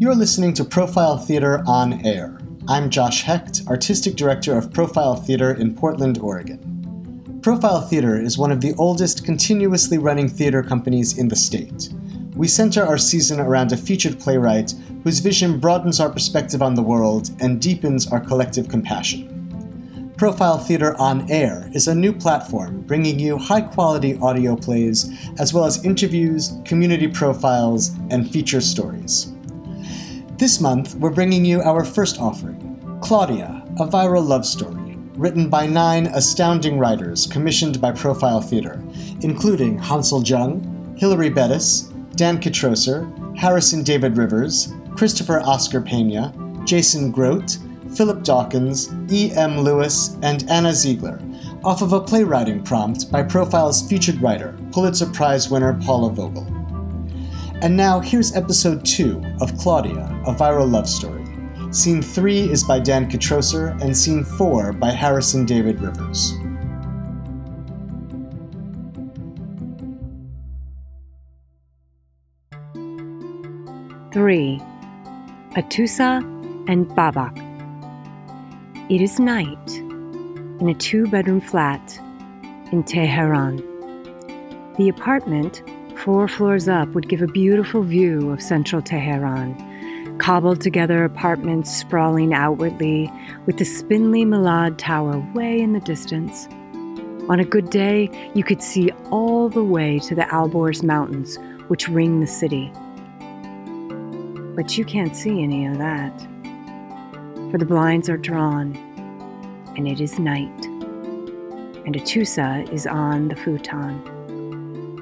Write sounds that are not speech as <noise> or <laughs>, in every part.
You're listening to Profile Theater on Air. I'm Josh Hecht, Artistic Director of Profile Theater in Portland, Oregon. Profile Theater is one of the oldest continuously running theater companies in the state. We center our season around a featured playwright whose vision broadens our perspective on the world and deepens our collective compassion. Profile Theater on Air is a new platform bringing you high quality audio plays, as well as interviews, community profiles, and feature stories. This month, we're bringing you our first offering Claudia, a viral love story, written by nine astounding writers commissioned by Profile Theater, including Hansol Jung, Hilary Bettis, Dan Kitrosser, Harrison David Rivers, Christopher Oscar Pena, Jason Grote, Philip Dawkins, E. M. Lewis, and Anna Ziegler, off of a playwriting prompt by Profile's featured writer, Pulitzer Prize winner Paula Vogel. And now here's episode 2 of Claudia, a viral love story. Scene 3 is by Dan Kitrosser, and scene 4 by Harrison David Rivers. Three. Atusa and Babak. It is night in a two bedroom flat in Tehran. The apartment, four floors up, would give a beautiful view of central Tehran. Cobbled together apartments sprawling outwardly, with the spindly Milad Tower way in the distance. On a good day, you could see all the way to the Alborz Mountains, which ring the city. But you can't see any of that, for the blinds are drawn, and it is night, and Atusa is on the futon.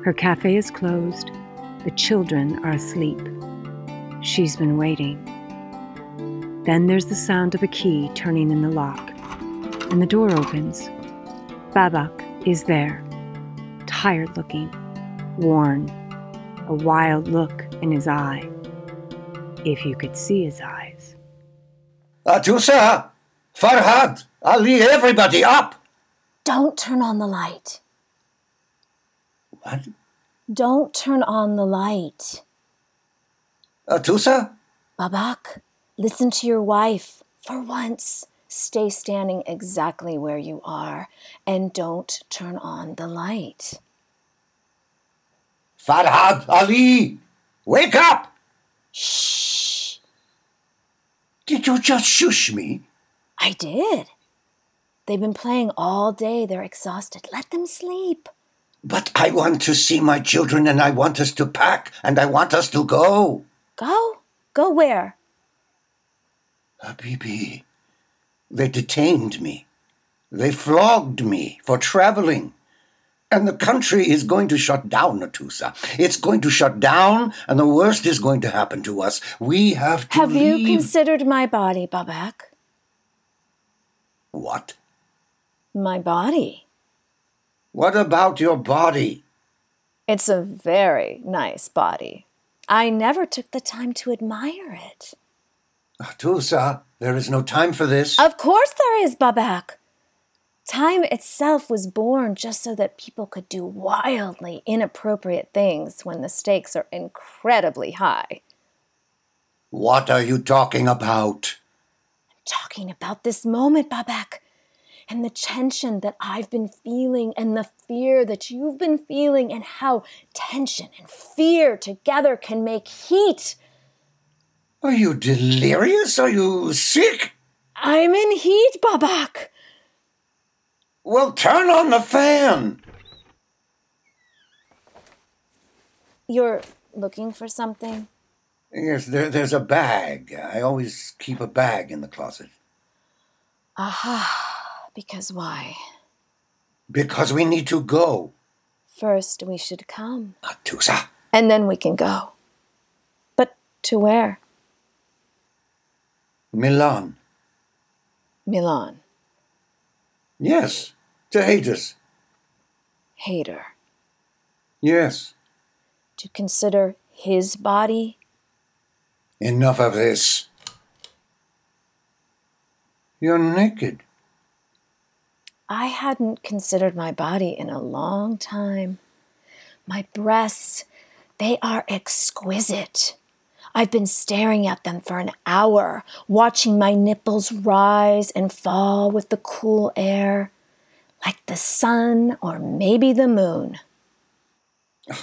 Her cafe is closed, the children are asleep. She's been waiting. Then there's the sound of a key turning in the lock, and the door opens. Babak is there, tired looking, worn, a wild look in his eye. If you could see his eyes. Atusa! Farhad! Ali, everybody up! Don't turn on the light. What? Don't turn on the light. Uh, Atusa? Babak, listen to your wife. For once, stay standing exactly where you are and don't turn on the light. Farhad! Ali! Wake up! Shh. Did you just shush me? I did. They've been playing all day. They're exhausted. Let them sleep. But I want to see my children and I want us to pack and I want us to go. Go? Go where? Uh, Habibi, they detained me. They flogged me for traveling. And the country is going to shut down, Natusa. It's going to shut down, and the worst is going to happen to us. We have to Have leave. you considered my body, Babak? What? My body. What about your body? It's a very nice body. I never took the time to admire it. Ah, Natusa, there is no time for this. Of course there is, Babak. Time itself was born just so that people could do wildly inappropriate things when the stakes are incredibly high. What are you talking about? I'm talking about this moment, Babak, and the tension that I've been feeling, and the fear that you've been feeling, and how tension and fear together can make heat. Are you delirious? Are you sick? I'm in heat, Babak. Well, turn on the fan. You're looking for something? Yes, there, there's a bag. I always keep a bag in the closet. Aha, because why? Because we need to go. First, we should come, Atusa. and then we can go. But to where? Milan. Milan. Yes, to Hader. Hader. Yes. To consider his body? Enough of this. You're naked. I hadn't considered my body in a long time. My breasts, they are exquisite. I've been staring at them for an hour, watching my nipples rise and fall with the cool air, like the sun or maybe the moon. <sighs>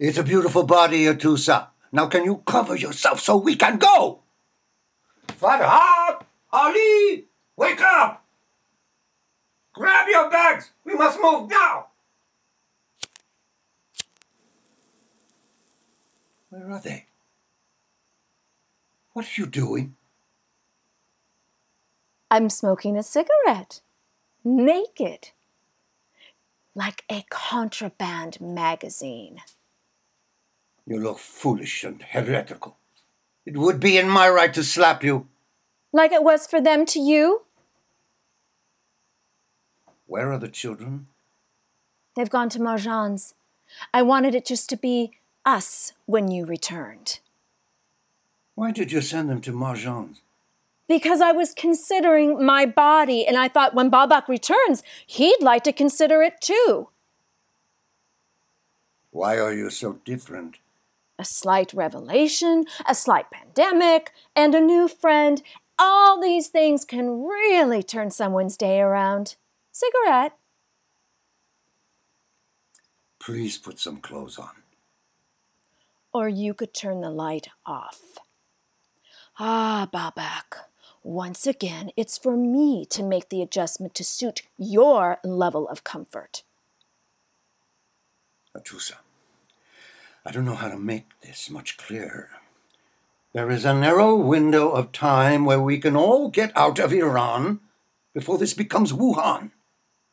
It's a beautiful body, Atusa. Now can you cover yourself so we can go? Farhad! Ali! Wake up! Grab your bags! We must move now! Where are they? What are you doing? I'm smoking a cigarette, naked, like a contraband magazine. You look foolish and heretical. It would be in my right to slap you. Like it was for them to you? Where are the children? They've gone to Marjan's. I wanted it just to be us when you returned. Why did you send them to Marjan's? Because I was considering my body, and I thought when Babak returns, he'd like to consider it too. Why are you so different? A slight revelation, a slight pandemic, and a new friend. All these things can really turn someone's day around. Cigarette? Please put some clothes on. Or you could turn the light off. Ah, Babak, once again, it's for me to make the adjustment to suit your level of comfort. Atusa, I don't know how to make this much clearer. There is a narrow window of time where we can all get out of Iran before this becomes Wuhan.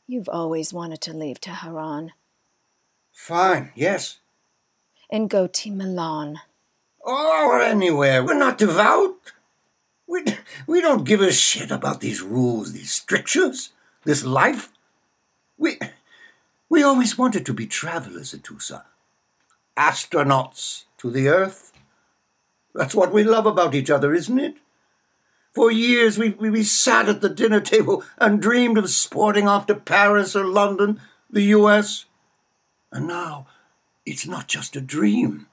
You've always wanted to leave Tehran Fine, yes. and go to Milan. Or anywhere. We're not devout. We, we don't give a shit about these rules, these strictures, this life. We, we always wanted to be travelers, Atusa. Astronauts to the Earth. That's what we love about each other, isn't it? For years we, we, we sat at the dinner table and dreamed of sporting off to Paris or London, the US. And now it's not just a dream,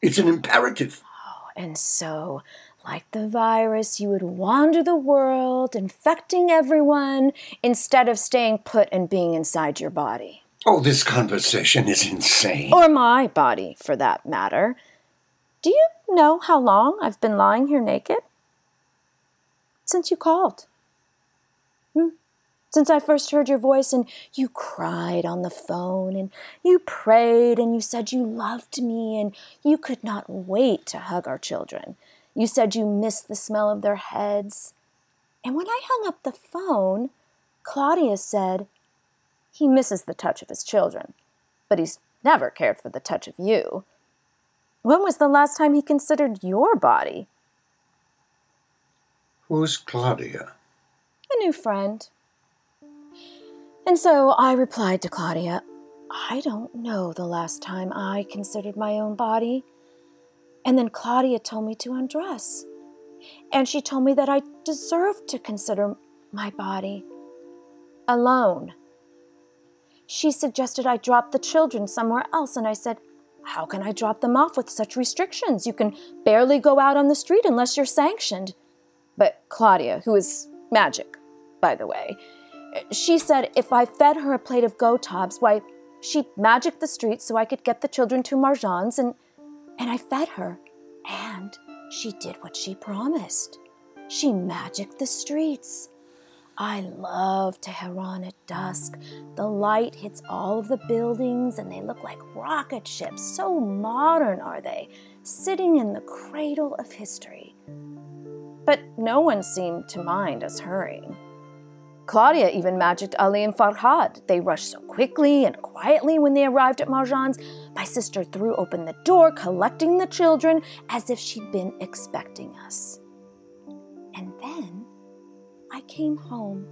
it's an imperative. Oh, and so, like the virus, you would wander the world, infecting everyone, instead of staying put and being inside your body. Oh, this conversation is insane. Or my body, for that matter. Do you know how long I've been lying here naked? Since you called. Hmm? Since I first heard your voice and you cried on the phone and you prayed and you said you loved me and you could not wait to hug our children. You said you missed the smell of their heads. And when I hung up the phone, Claudia said, he misses the touch of his children, but he's never cared for the touch of you. When was the last time he considered your body? Who's Claudia? A new friend. And so I replied to Claudia, I don't know the last time I considered my own body. And then Claudia told me to undress. And she told me that I deserved to consider my body alone. She suggested I drop the children somewhere else, and I said, How can I drop them off with such restrictions? You can barely go out on the street unless you're sanctioned. But Claudia, who is magic, by the way, she said if I fed her a plate of gotobs, why, she'd magic the streets so I could get the children to Marjan's, and, and I fed her. And she did what she promised. She magicked the streets. I love Tehran at dusk. The light hits all of the buildings and they look like rocket ships. So modern are they, sitting in the cradle of history. But no one seemed to mind us hurrying. Claudia even magicked Ali and Farhad. They rushed so quickly and quietly when they arrived at Marjan's. My sister threw open the door, collecting the children as if she'd been expecting us. And then I came home.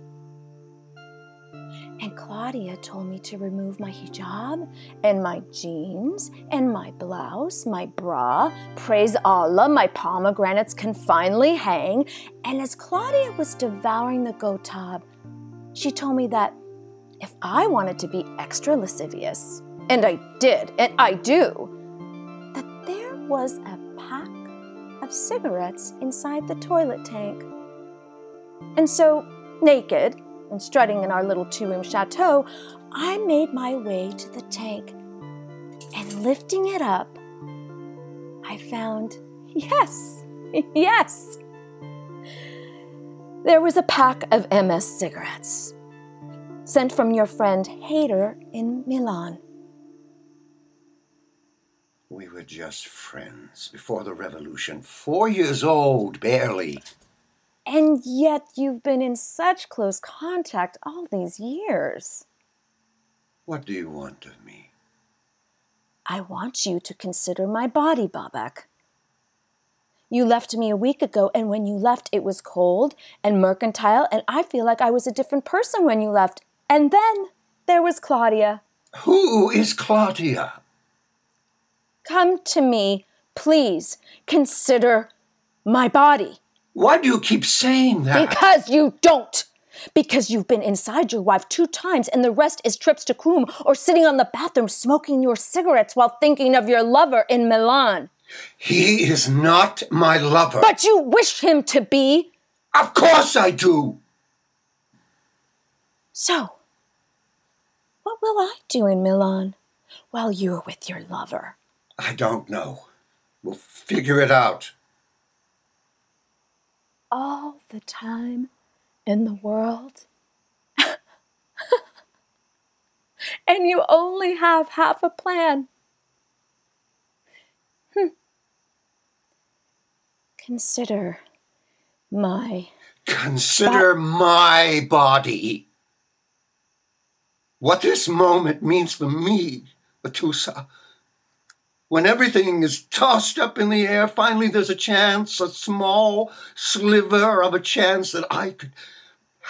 And Claudia told me to remove my hijab and my jeans and my blouse, my bra. Praise Allah, my pomegranates can finally hang. And as Claudia was devouring the gotab, she told me that if I wanted to be extra lascivious, and I did, and I do, that there was a pack of cigarettes inside the toilet tank. And so, naked and strutting in our little two room chateau, I made my way to the tank. And lifting it up, I found, yes, <laughs> yes, there was a pack of MS cigarettes sent from your friend Hader in Milan. We were just friends before the revolution, four years old, barely. And yet you've been in such close contact all these years. What do you want of me? I want you to consider my body, Babak. You left me a week ago, and when you left, it was cold and mercantile, and I feel like I was a different person when you left. And then there was Claudia. Who is Claudia? Come to me, please. Consider my body. Why do you keep saying that? Because you don't. Because you've been inside your wife two times, and the rest is trips to Qum or sitting on the bathroom smoking your cigarettes while thinking of your lover in Milan. He is not my lover. But you wish him to be. Of course I do. So, what will I do in Milan while you're with your lover? I don't know. We'll figure it out. All the time in the world. <laughs> and you only have half a plan. Hmm. Consider my. Consider my body. What this moment means for me, Atusa. When everything is tossed up in the air, finally there's a chance, a small sliver of a chance that I could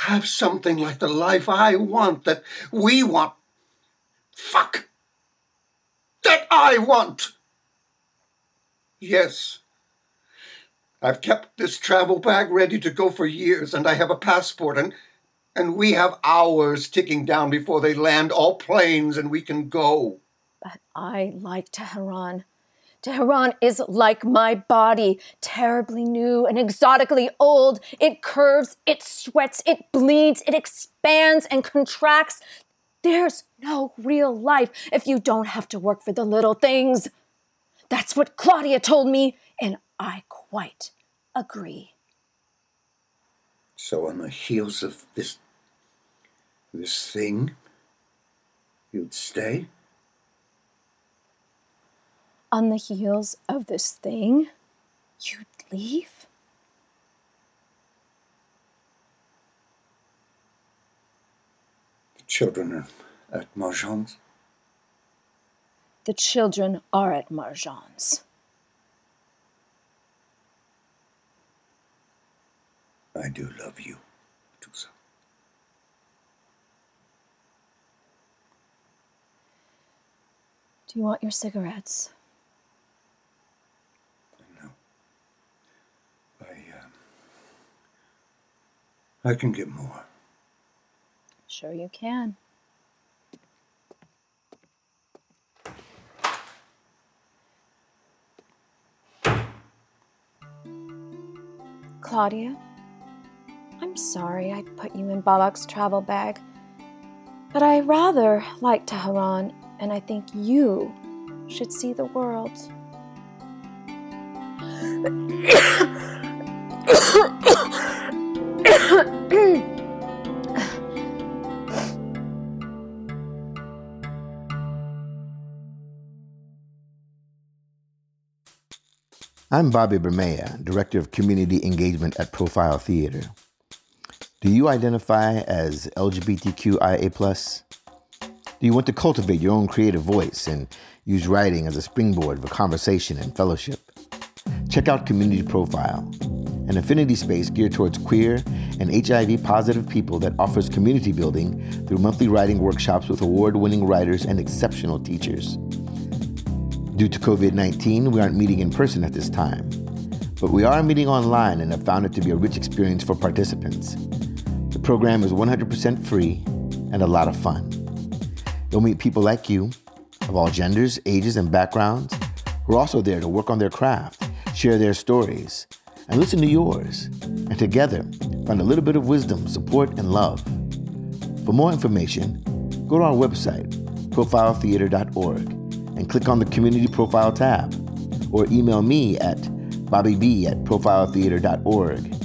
have something like the life I want, that we want. Fuck! That I want! Yes. I've kept this travel bag ready to go for years, and I have a passport, and and we have hours ticking down before they land all planes and we can go. But I like Tehran. Tehran is like my body, terribly new and exotically old. It curves, it sweats, it bleeds, it expands and contracts. There's no real life if you don't have to work for the little things. That's what Claudia told me, and I quite agree. So, on the heels of this. this thing, you'd stay? On the heels of this thing, you'd leave? The children are at Marjan's? The children are at Marjan's. I do love you, Tusa. Do you want your cigarettes? No. I, um, I can get more. Sure, you can. Claudia, I'm sorry I put you in Babak's travel bag, but I rather like Tehran, and I think you should see the world. <coughs> I'm Bobby Bermea, Director of Community Engagement at Profile Theater. Do you identify as LGBTQIA? Do you want to cultivate your own creative voice and use writing as a springboard for conversation and fellowship? Check out Community Profile, an affinity space geared towards queer and HIV positive people that offers community building through monthly writing workshops with award winning writers and exceptional teachers. Due to COVID 19, we aren't meeting in person at this time, but we are meeting online and have found it to be a rich experience for participants. The program is 100% free and a lot of fun. You'll meet people like you, of all genders, ages, and backgrounds, who are also there to work on their craft, share their stories, and listen to yours, and together find a little bit of wisdom, support, and love. For more information, go to our website, profiletheater.org, and click on the Community Profile tab, or email me at bobbyb at profiletheater.org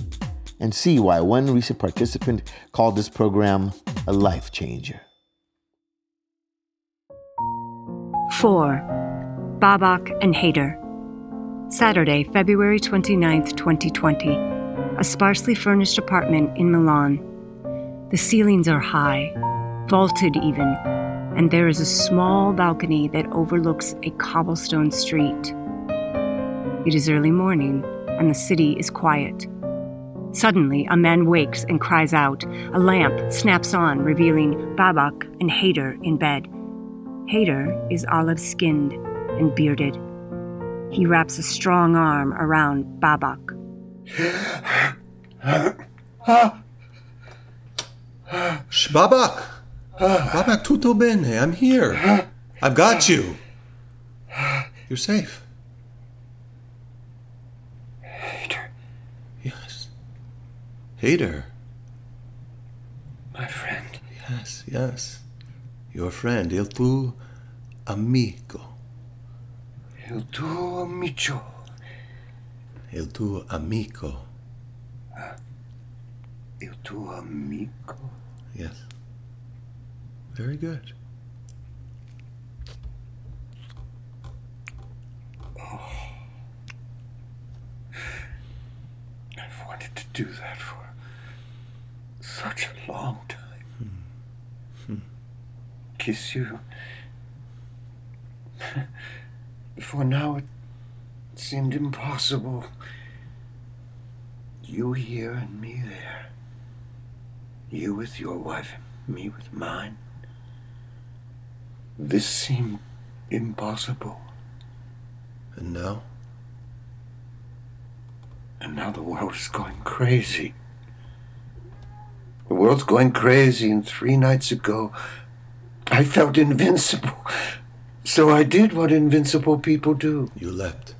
and see why one recent participant called this program a life changer. 4. Babak and Hader. Saturday, February 29th, 2020. A sparsely furnished apartment in Milan. The ceilings are high, vaulted even, and there is a small balcony that overlooks a cobblestone street. It is early morning, and the city is quiet. Suddenly, a man wakes and cries out. A lamp snaps on, revealing Babak and Hader in bed. Hader is olive skinned and bearded. He wraps a strong arm around Babak. Babak! Babak, tutto bene. I'm here. I've got you. You're safe. Hader, Yes. Hader. my friend. Yes, yes. Your friend, il tuo amico. Il tuo amico. Il tuo amico. Ah, Il tuo amico. Yes. Very good. Oh. I've wanted to do that for such a long time. Hmm. Hmm. Kiss you. <laughs> Before now, it seemed impossible. You here and me there. You with your wife, me with mine. This seemed impossible. And now? And now the world is going crazy. The world's going crazy, and three nights ago, I felt invincible. So I did what invincible people do. You leapt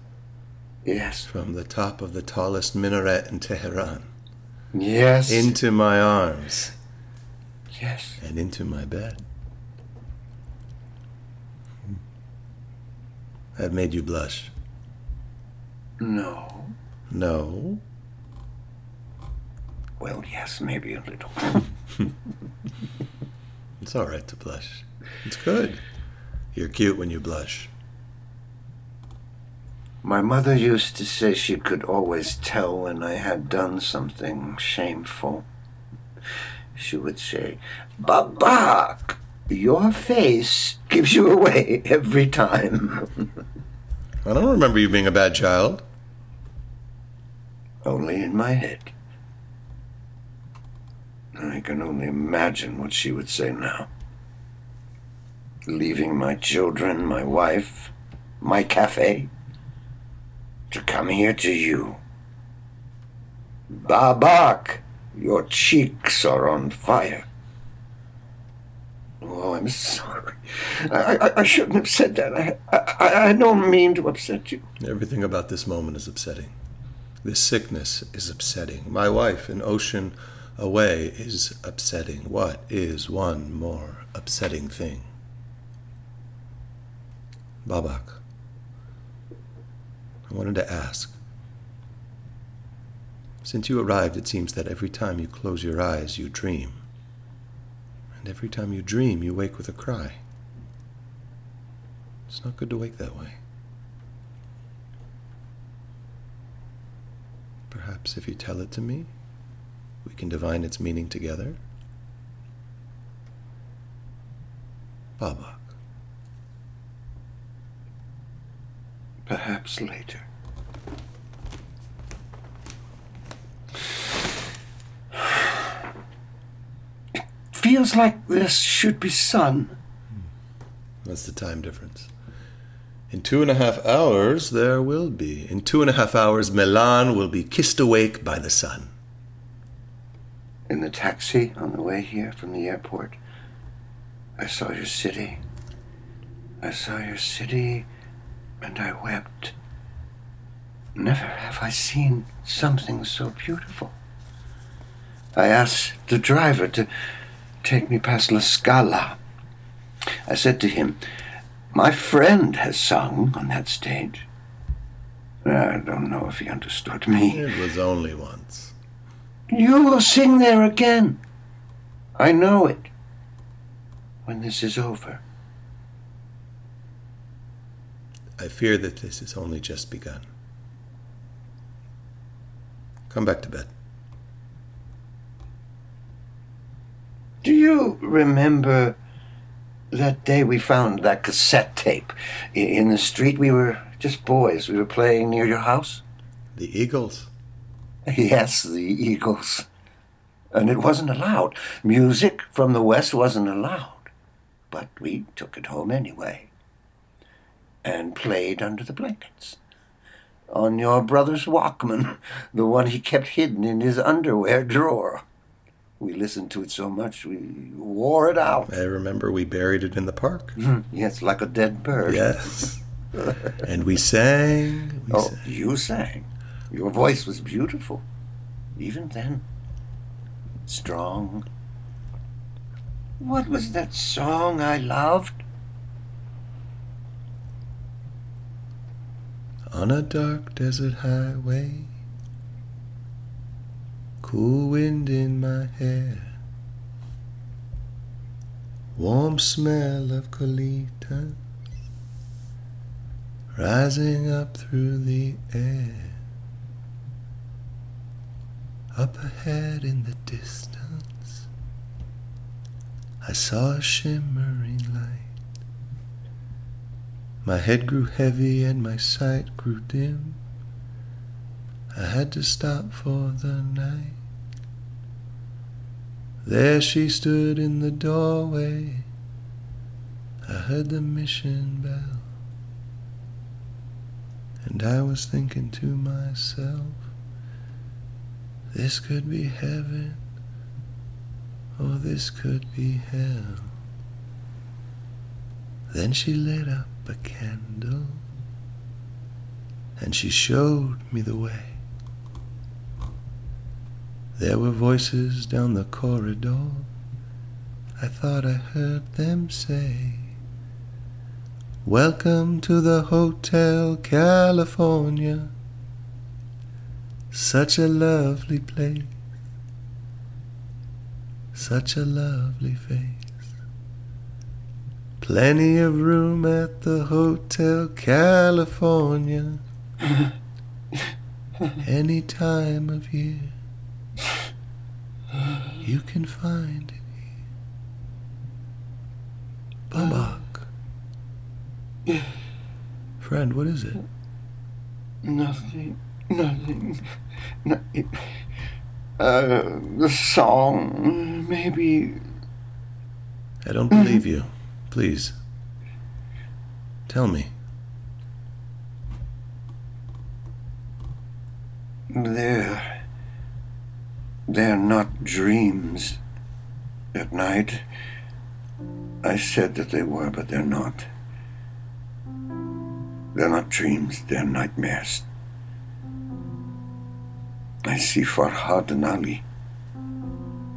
Yes. from the top of the tallest minaret in Tehran Yes. into my arms yes. and into my bed. Hmm. That made you blush. No. No. Well, yes, maybe a little. <laughs> It's all right to blush. It's good. You're cute when you blush. My mother used to say she could always tell when I had done something shameful. She would say, Babak, your face gives you away every time. I don't remember you being a bad child. only in my head. I can only imagine what she would say now. Leaving my children, my wife, my cafe, to come here to you. Babak, your cheeks are on fire. Oh, I'm sorry. I, I, I shouldn't have said that. I, I, I don't mean to upset you. Everything about this moment is upsetting. This sickness is upsetting. My wife, an ocean away, is upsetting. What is one more upsetting thing? Babak, I wanted to ask. Since you arrived, it seems that every time you close your eyes, you dream. And every time you dream, you wake with a cry. It's not good to wake that way. Perhaps if you tell it to me, we can divine its meaning together. Babak. Perhaps later. It feels like this should be sun. That's the time difference. In two and a half hours, there will be. In two and a half hours, Milan will be kissed awake by the sun. In the taxi on the way here from the airport, I saw your city. I saw your city and I wept. Never have I seen something so beautiful. I asked the driver to take me past La Scala. I said to him, My friend has sung on that stage. I don't know if he understood me. It was only once. You will sing there again. I know it. When this is over. I fear that this has only just begun. Come back to bed. Do you remember that day we found that cassette tape in the street? We were just boys. We were playing near your house. The Eagles. Yes, the Eagles. And it wasn't allowed. Music from the West wasn't allowed. But we took it home anyway. And played under the blankets. On your brother's Walkman, the one he kept hidden in his underwear drawer. We listened to it so much we wore it out. I remember we buried it in the park. Hmm, yes, like a dead bird. Yes. <laughs> and we sang. We Oh, sang. you sang. Your voice was beautiful. Even then. Strong. What was that song I loved? On a dark desert highway, cool wind in my hair, warm smell of colitas rising up through the air. Up ahead in the distance, I saw a shimmering light. My head grew heavy and my sight grew dim. I had to stop for the night. There she stood in the doorway. I heard the mission bell. And I was thinking to myself, this could be heaven, or this could be hell. Then she lit up a candle and she showed me the way. There were voices down the corridor. I thought I heard them say, Welcome to the Hotel California. Such a lovely place. Such a lovely face. Plenty of room at the Hotel California. Any time of year. You can find it here. Babak. Friend, what is it? Nothing. Nothing. nothing. Uh, the song, maybe. I don't believe you. Please. Tell me. They're. They're not dreams at night. I said that they were, but they're not. They're not dreams, they're nightmares. I see Farhad and Ali.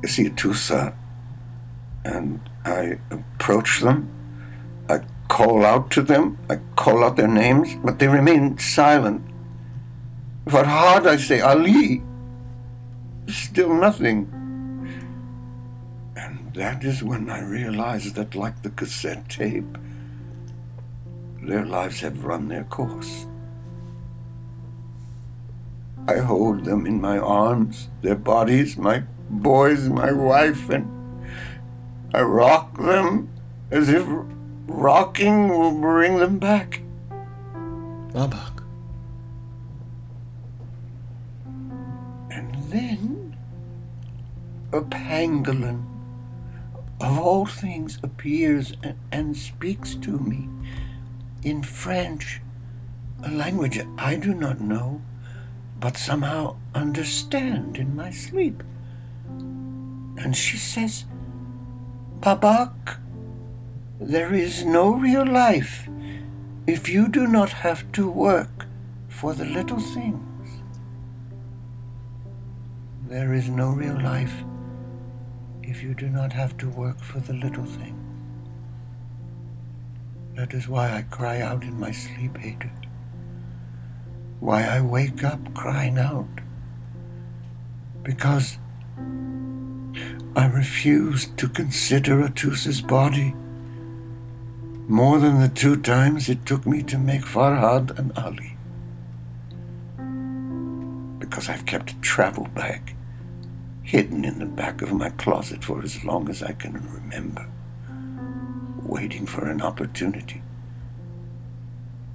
I see Tusa. And I approach them. I call out to them. I call out their names, but they remain silent. Farhad, I say, Ali. Still nothing. And that is when I realize that, like the cassette tape, their lives have run their course. I hold them in my arms, their bodies, my boys, my wife, and I rock them as if rocking will bring them back. Babak. And then a pangolin of all things appears and, and speaks to me in French, a language I do not know, but somehow understand in my sleep. And she says, Babak, there is no real life if you do not have to work for the little things. There is no real life if you do not have to work for the little things. That is why I cry out in my sleep, Ada. Why I wake up crying out. Because I refuse to consider Atusa's body more than the two times it took me to make Farhad and Ali. Because I've kept a travel bag hidden in the back of my closet for as long as I can remember, waiting for an opportunity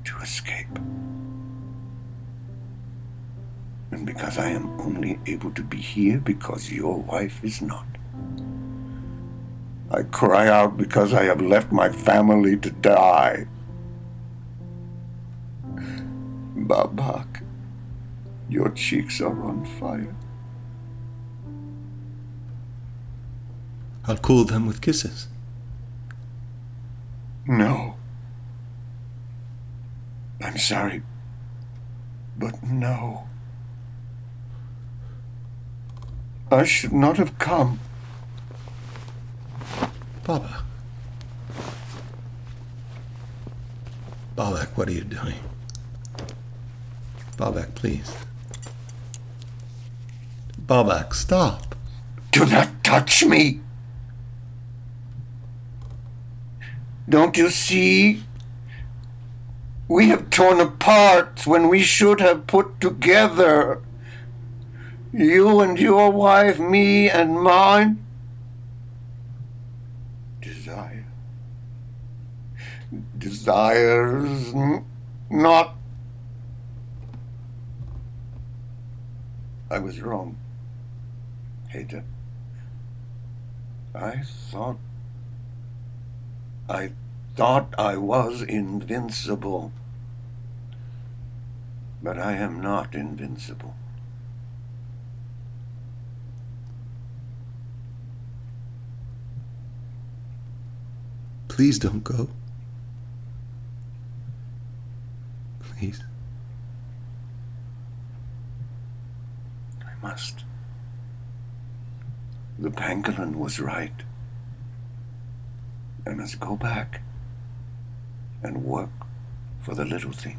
to escape. And because I am only able to be here because your wife is not. I cry out because I have left my family to die. Babak, your cheeks are on fire. I'll cool them with kisses. No. I'm sorry, but no. I should not have come. Baba. Babak, what are you doing? Babak, please. Babak, stop. Do not touch me. Don't you see? We have torn apart when we should have put together. You and your wife, me and mine. Desires not. I was wrong. Ada. I thought I thought I was invincible. But I am not invincible. Please don't go. Please. I must. The pangolin was right. I must go back and work for the little things.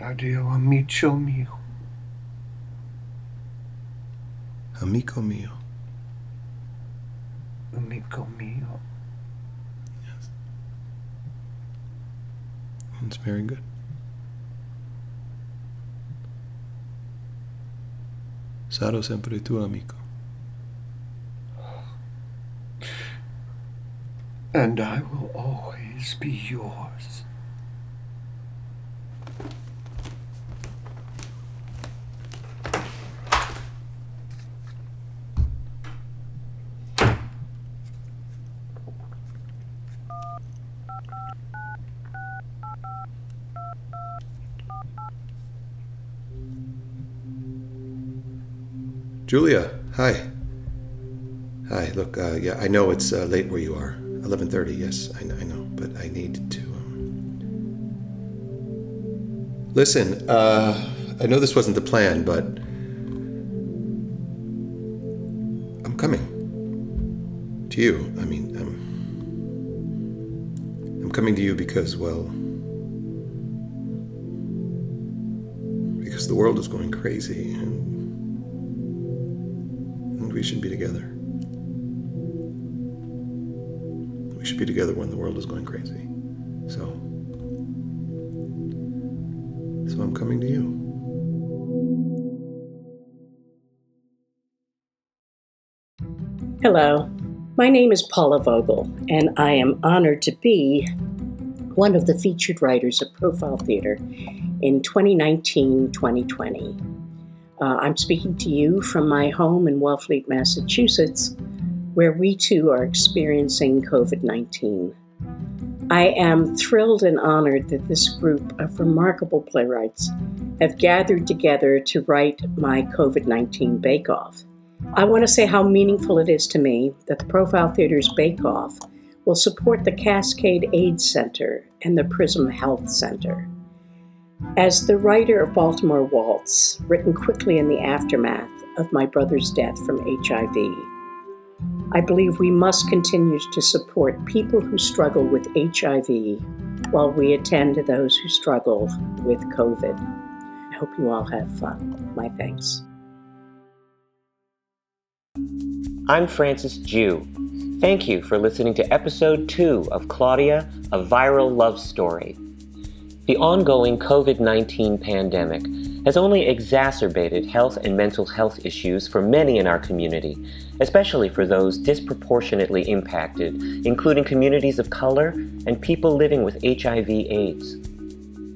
Adio amico mio. Amico mio. Amico mio. That's very good. Sarò sempre tuo amico. And I will always be yours. Julia, hi. Hi. Look, uh, yeah, I know it's uh, late where you are. Eleven thirty. Yes, I know, I know, but I need to. Um... Listen, uh, I know this wasn't the plan, but I'm coming to you. I mean, um, I'm coming to you because, well, because the world is going crazy and and we should be together. We should be together when the world is going crazy. So, so I'm coming to you. Hello, my name is Paula Vogel, and I am honored to be one of the featured writers of Profile Theater in 2019 2020. Uh, I'm speaking to you from my home in Wellfleet, Massachusetts, where we too are experiencing COVID 19. I am thrilled and honored that this group of remarkable playwrights have gathered together to write my COVID 19 Bake Off. I want to say how meaningful it is to me that the Profile Theater's Bake Off will support the Cascade AIDS Center and the Prism Health Center. As the writer of Baltimore Waltz, written quickly in the aftermath of my brother's death from HIV, I believe we must continue to support people who struggle with HIV while we attend to those who struggle with COVID. I hope you all have fun. My thanks. I'm Francis Jew. Thank you for listening to episode two of Claudia, a viral love story. The ongoing COVID 19 pandemic has only exacerbated health and mental health issues for many in our community, especially for those disproportionately impacted, including communities of color and people living with HIV/AIDS.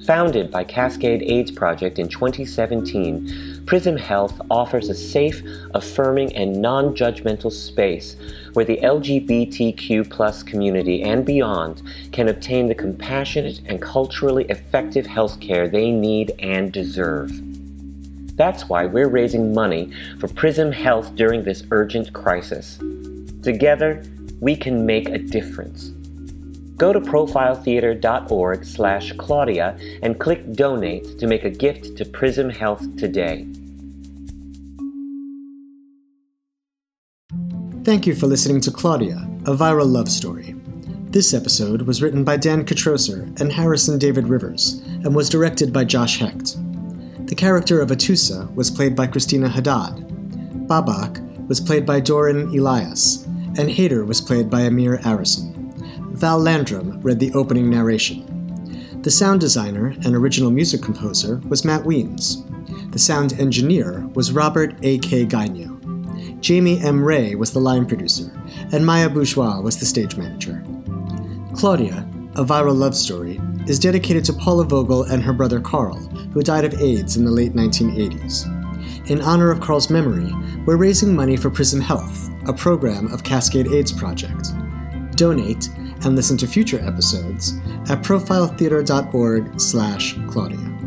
Founded by Cascade AIDS Project in 2017, Prism Health offers a safe, affirming, and non judgmental space where the LGBTQ community and beyond can obtain the compassionate and culturally effective health care they need and deserve. That's why we're raising money for Prism Health during this urgent crisis. Together, we can make a difference. Go to profiletheater.org slash Claudia and click Donate to make a gift to Prism Health today. Thank you for listening to Claudia, a viral love story. This episode was written by Dan Kitrosser and Harrison David Rivers and was directed by Josh Hecht. The character of Atusa was played by Christina Haddad. Babak was played by Doran Elias, and Hader was played by Amir Arison. Val Landrum read the opening narration. The sound designer and original music composer was Matt Weems. The sound engineer was Robert A.K. Gonyo. Jamie M. Ray was the line producer, and Maya Bourgeois was the stage manager. Claudia, a viral love story, is dedicated to Paula Vogel and her brother Carl, who died of AIDS in the late 1980s. In honor of Carl's memory, we're raising money for Prism Health, a program of Cascade AIDS Project. Donate and listen to future episodes at profiletheater.org slash Claudia.